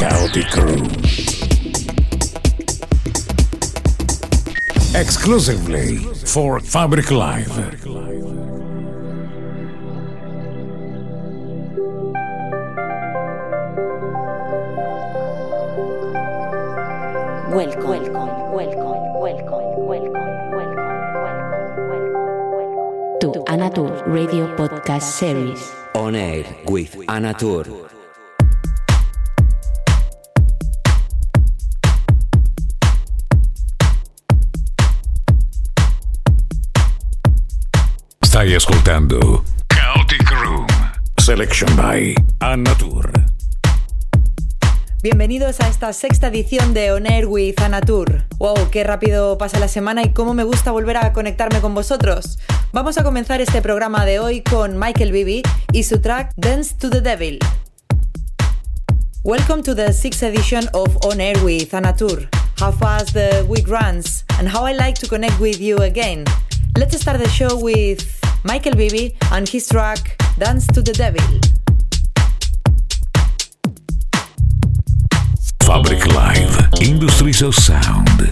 Chaotic Crew. Exclusively for Fabric Live. Welcome, welcome, welcome, welcome, welcome, welcome, welcome, to Anatur Radio Podcast Series. On air with Anatur. Stai ascoltando Chaotic Room. Selection by Annatur. Bienvenidos a esta sexta edición de On Air with Anatur. ¡Wow! ¡Qué rápido pasa la semana y cómo me gusta volver a conectarme con vosotros! Vamos a comenzar este programa de hoy con Michael Bibi y su track Dance to the Devil. Welcome to the sixth edition of On Air with Anatur. How fast the week runs and how I like to connect with you again. Let's start the show with Michael Bibi and his track Dance to the Devil. Fabric Live. Industries of Sound.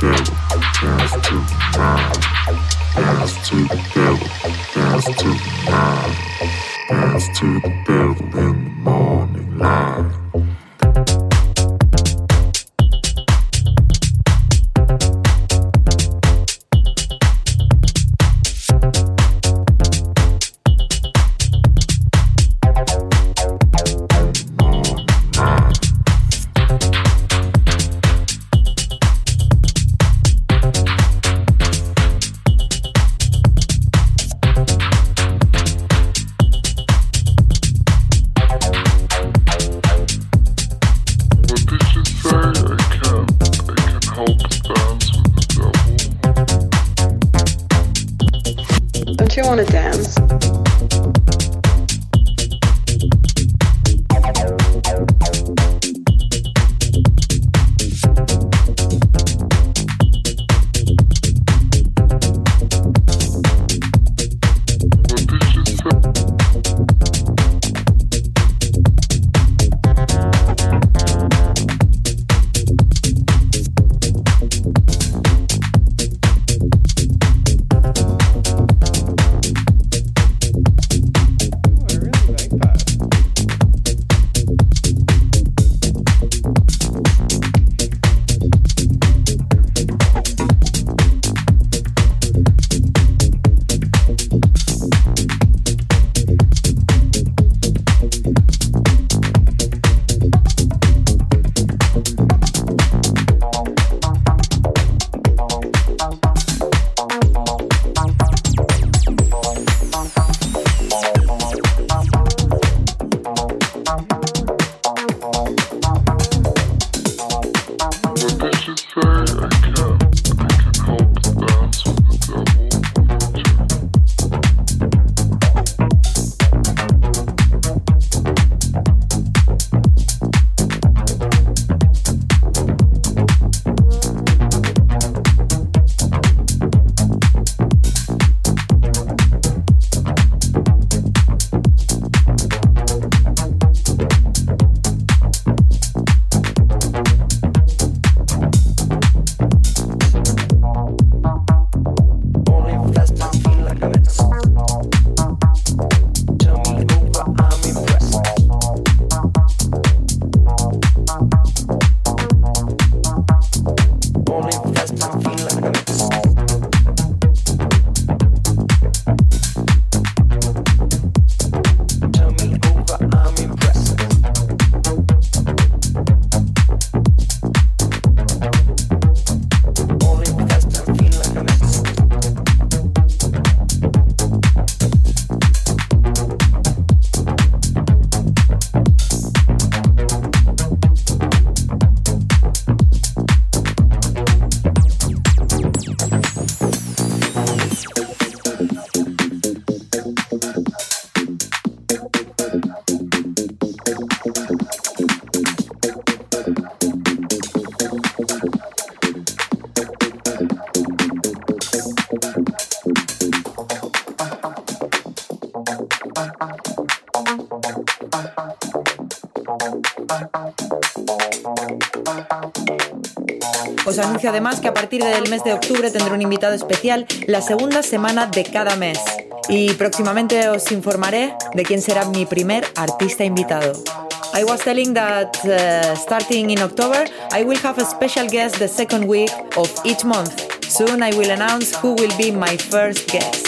down. partir del mes de octubre tendré un invitado especial la segunda semana de cada mes. Y próximamente os informaré de quién será mi primer artista invitado. I was telling that uh, starting in October, I will have a special guest the second week of each month. Soon I will announce who will be my first guest.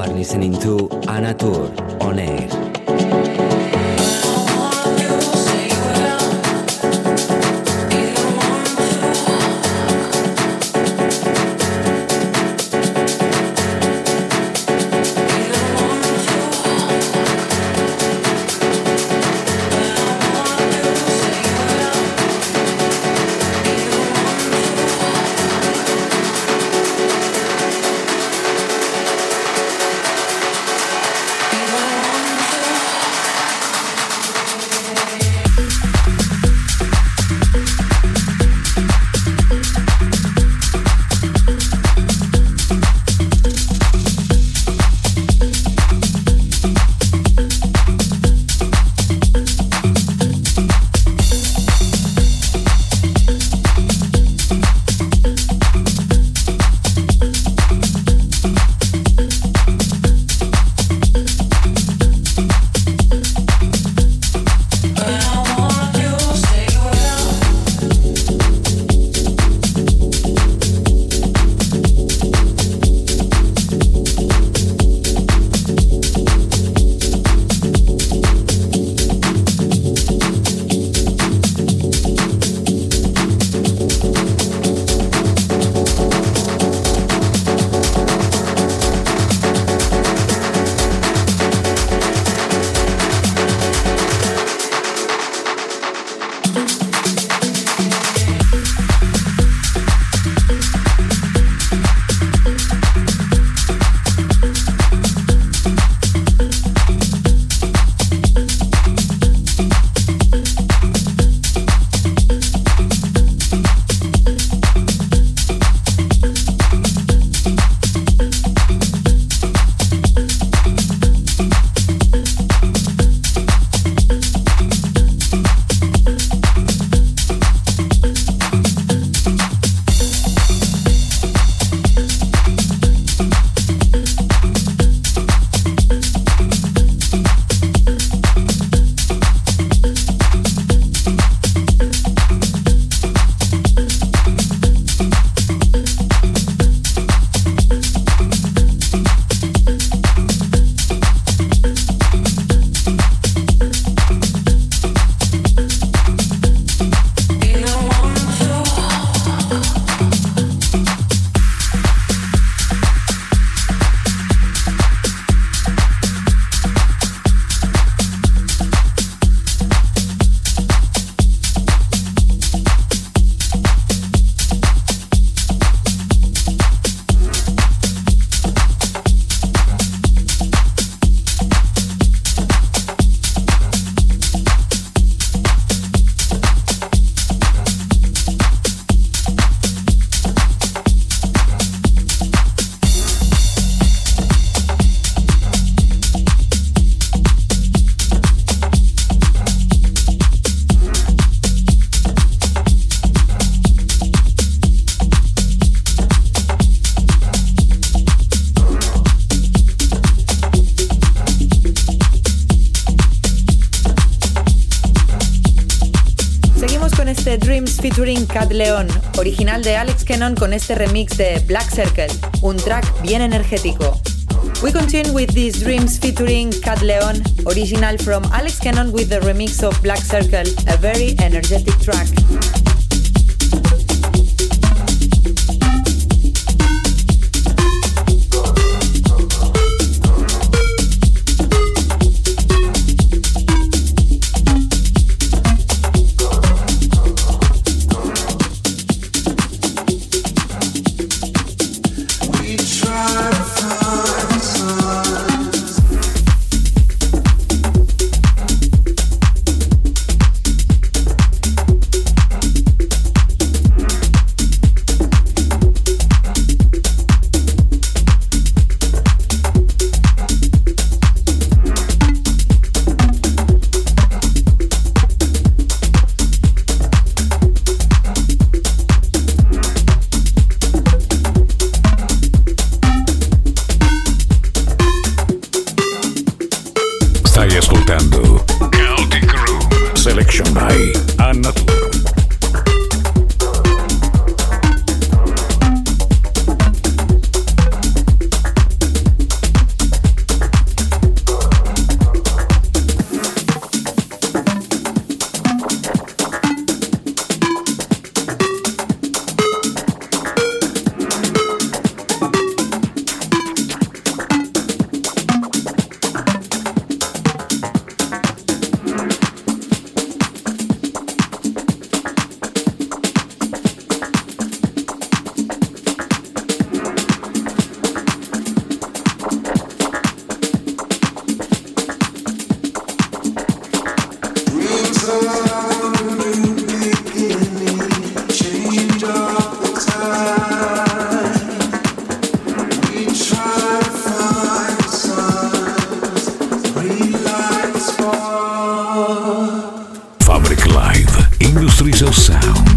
Are listening to Anatur on air. Leon, original de Alex Kennon con este remix de Black Circle, un track bien energético. We continue with these dreams featuring Cat Leon, original from Alex Kennon with the remix of Black Circle, a very energetic track. sound.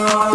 Oh.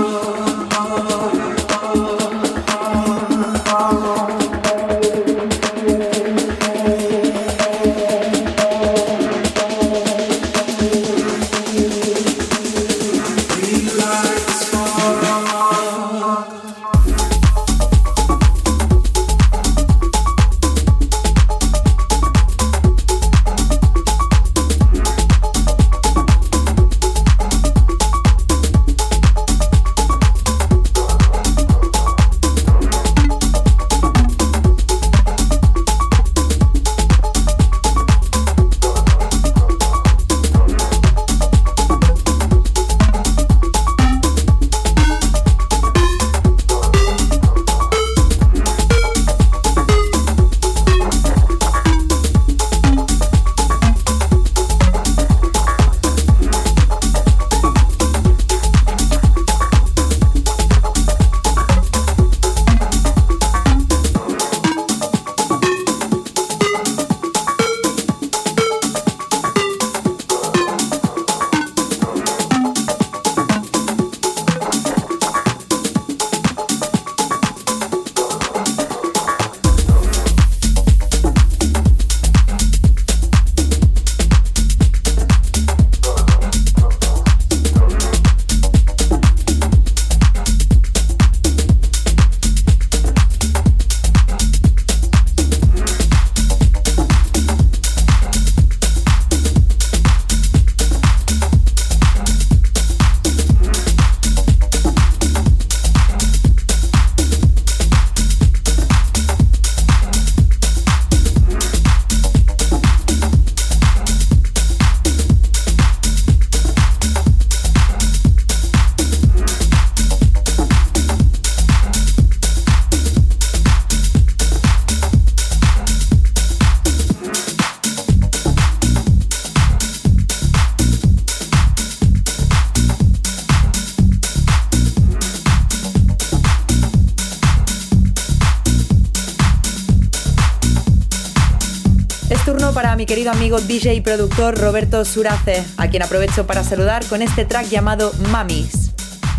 DJ y productor Roberto Surace, a quien aprovecho para saludar con este track llamado Mummies.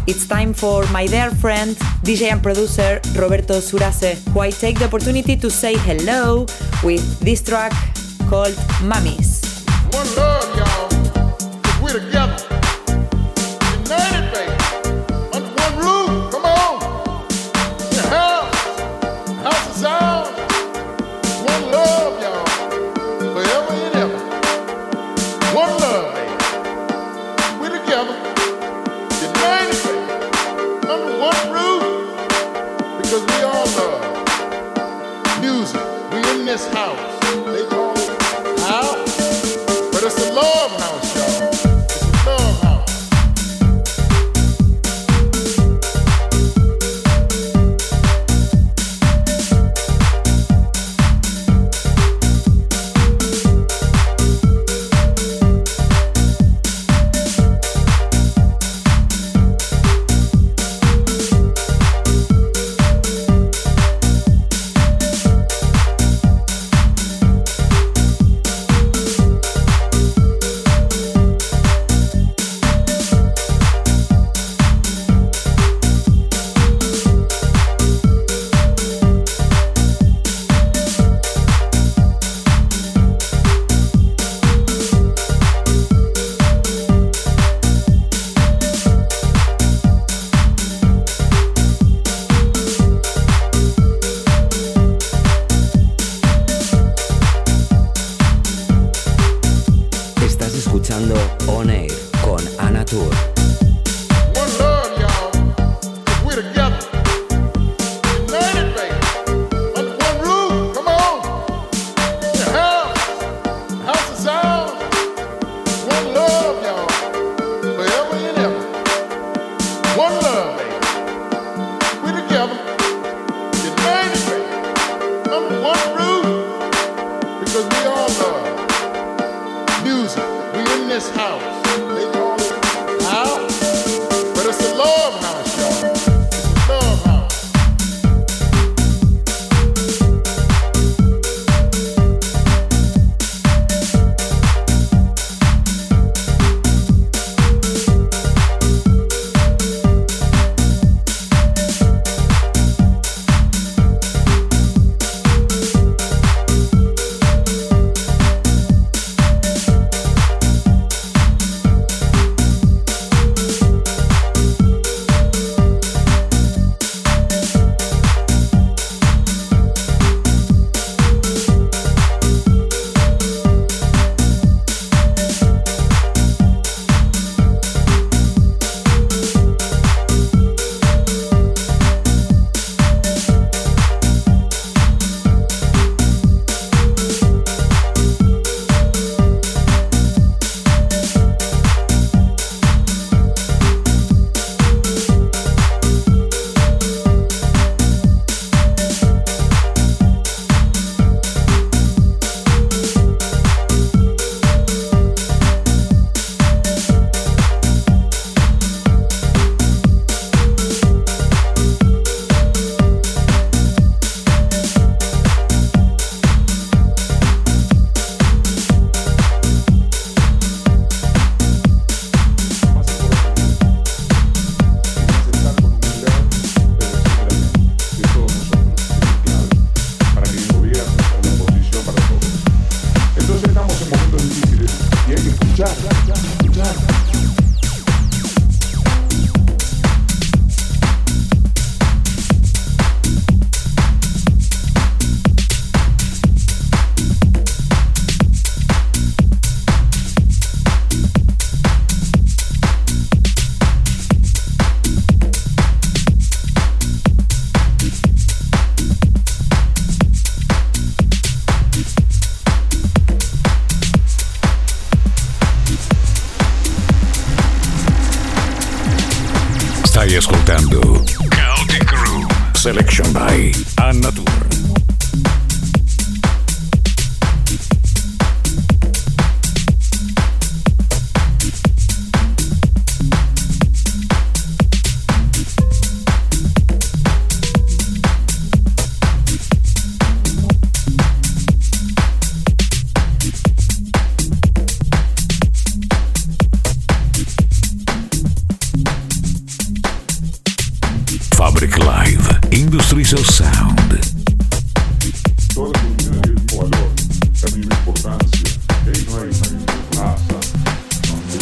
It's time for my dear friend, DJ and producer Roberto Surace, who I take the opportunity to say hello with this track called Mummies.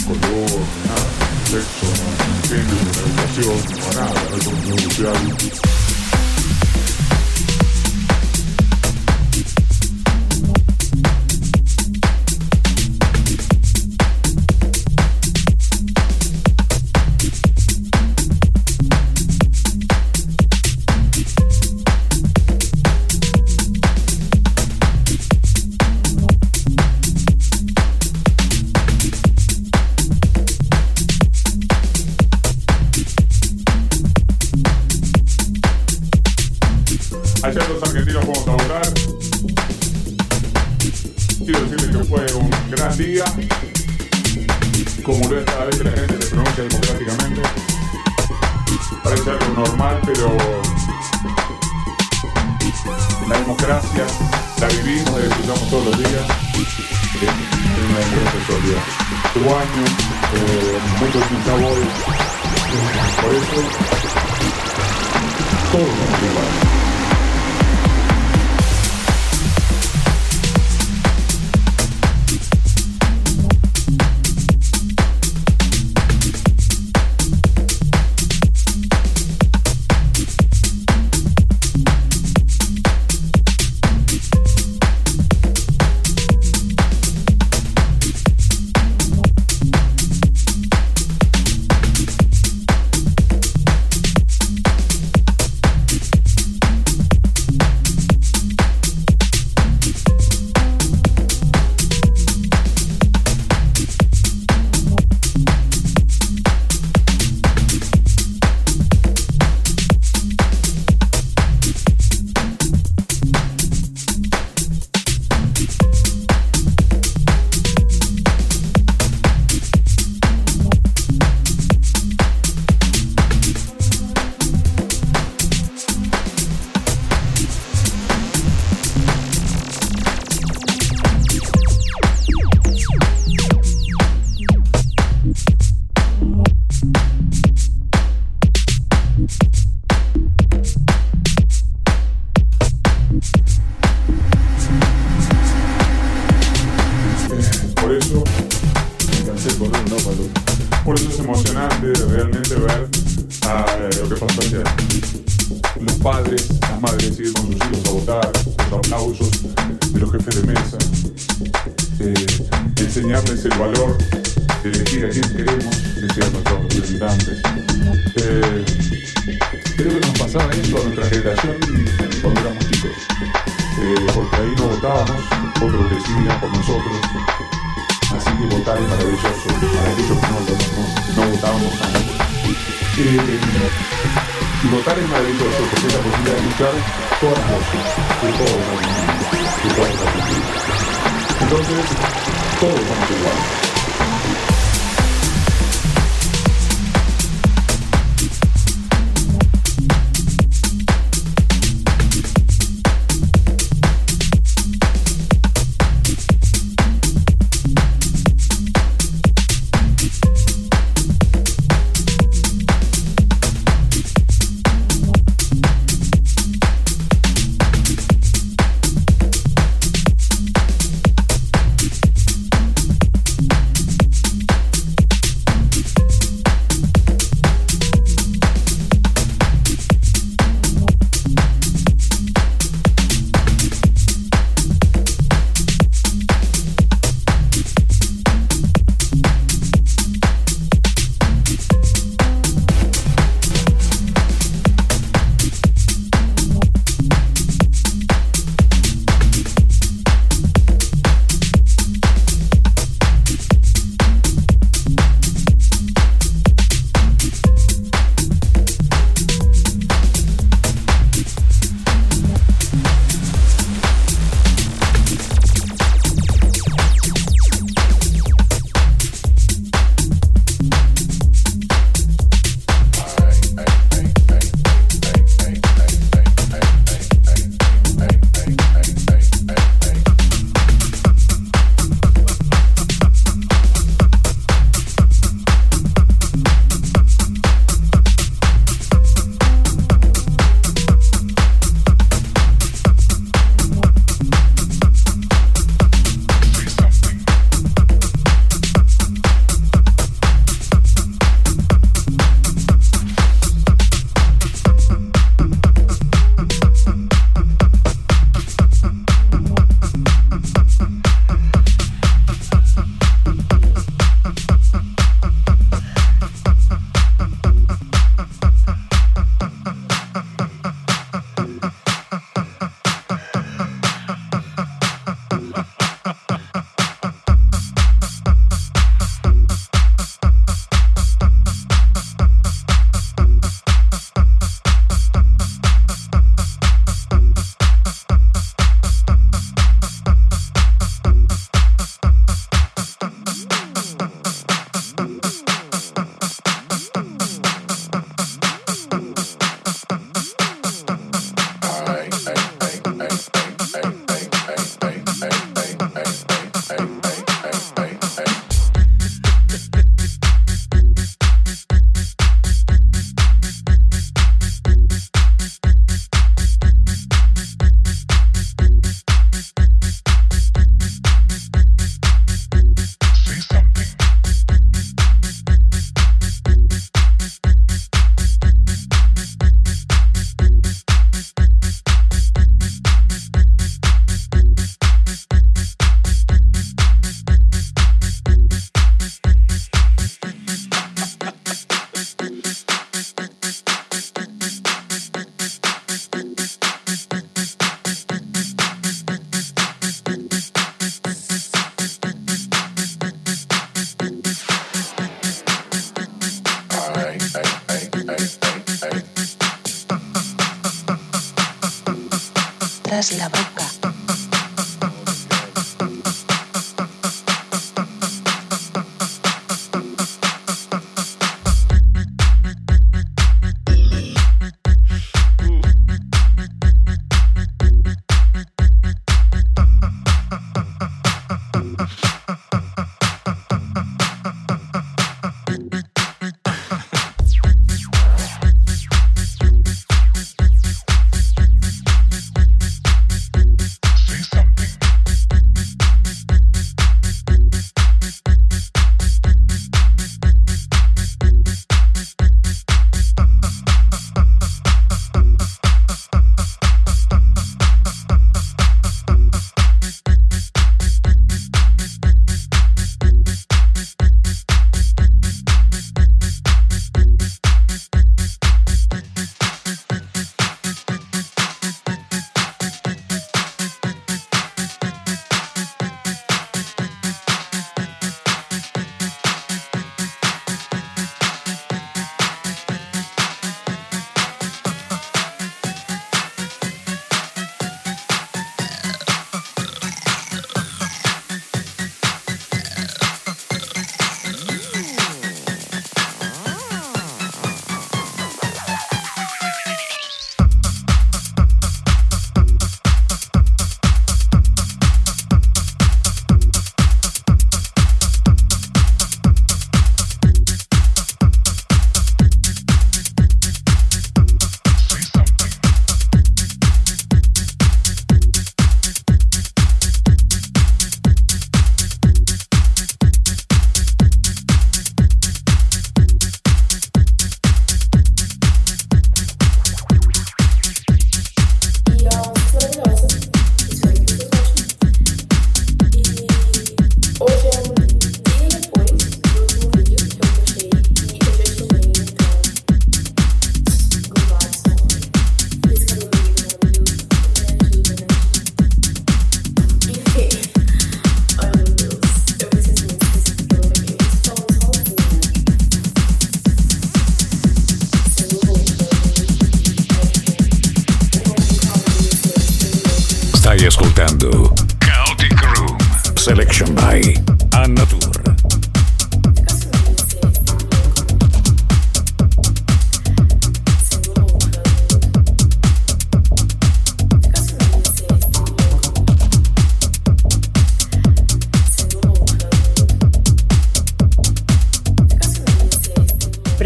color, nada, sexo, no entiendes, no negociación, no nada.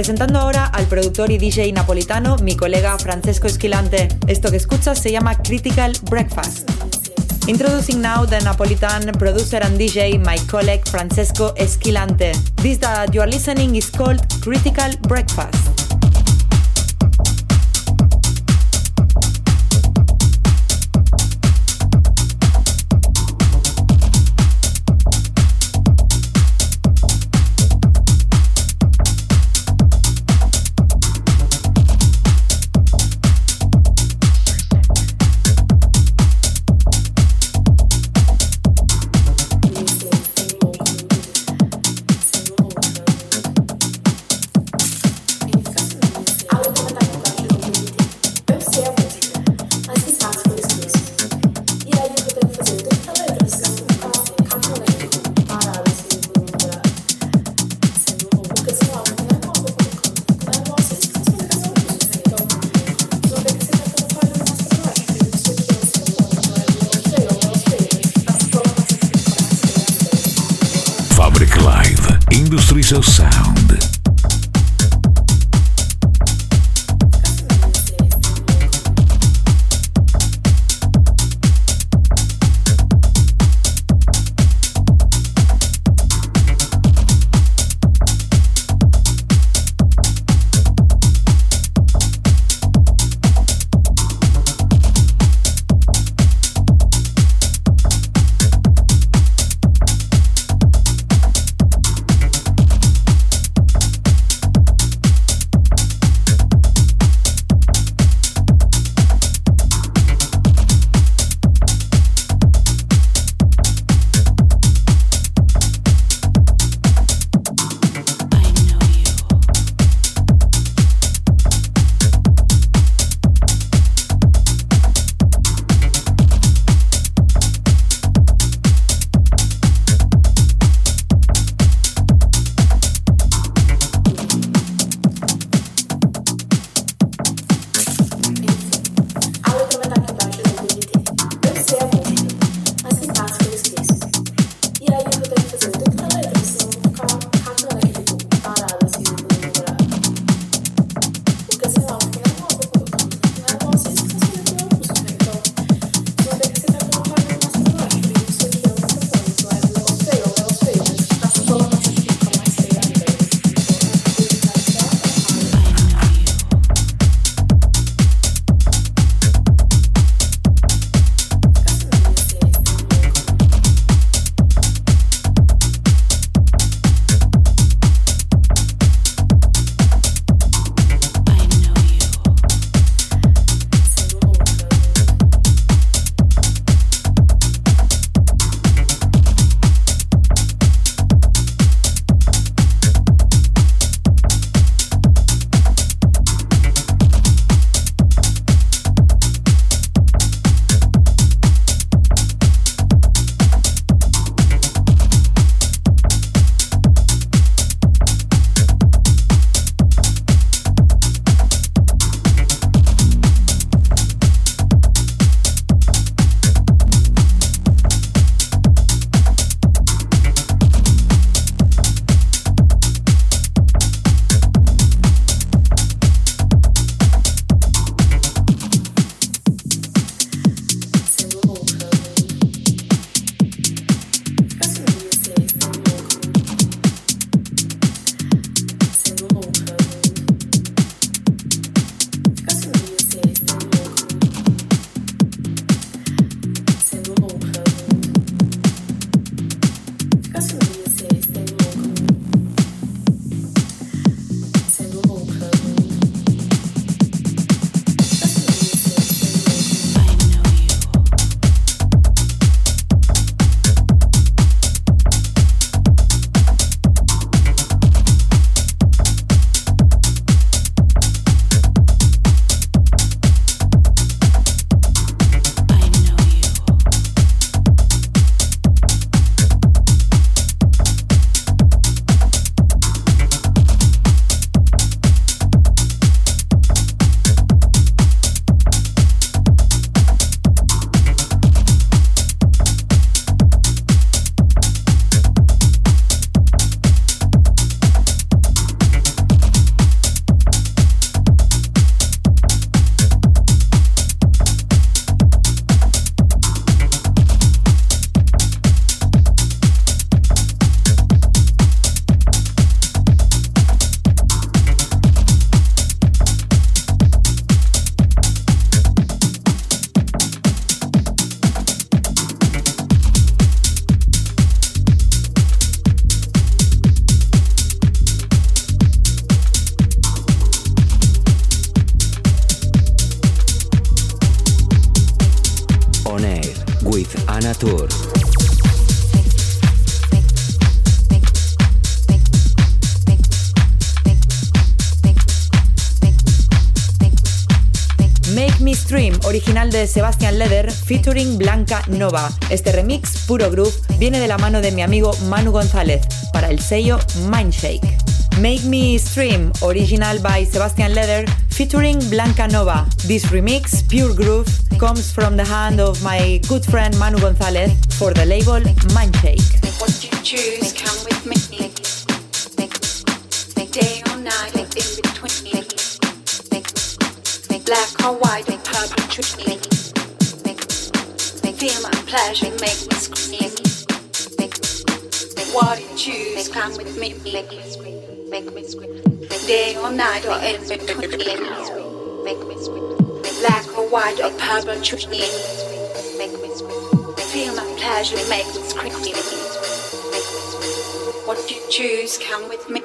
Presentando ahora al productor y DJ napolitano, mi colega Francesco Esquilante. Esto que escuchas se llama Critical Breakfast. Introducing now the Napolitan producer and DJ, my colleague Francesco Esquilante. This that you are listening is called Critical Breakfast. Make Me Stream, original de Sebastian Leder, featuring Blanca Nova. Este remix, puro groove, viene de la mano de mi amigo Manu González, para el sello Mindshake. Make Me Stream, original by Sebastian Leder, featuring Blanca Nova. This remix, Pure Groove, comes from the hand of my good friend Manu Gonzalez for the label Mindshake. What you choose, come with me. Day or night, make in between. make Black or white, or purple tree. Feel my pleasure, make me scream. make What you choose, come with me. make me scream make me scream. Day or night or in between, make me scream. Black or white or purple, choose me. Make me scream. Feel my pleasure, make me scream. What you choose, come with me.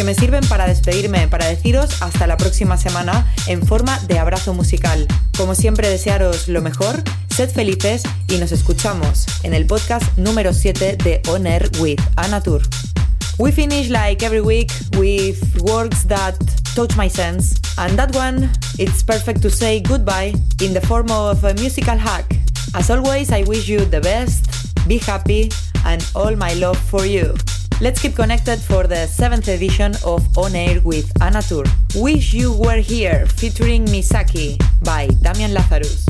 Sentidos y que me sirven para despedirme, para deciros hasta la próxima semana en forma de abrazo musical. Como siempre desearos lo mejor, sed felices y nos escuchamos en el podcast número 7 de On Air with Anatur. We finish like every week with works that touch my sense, and that one, it's perfect to say goodbye in the form of a musical hack. As always, I wish you the best, be happy, and all my love for you. Let's keep connected for the 7th edition of On Air with Anatur. Wish You Were Here, featuring Misaki by Damian Lazarus.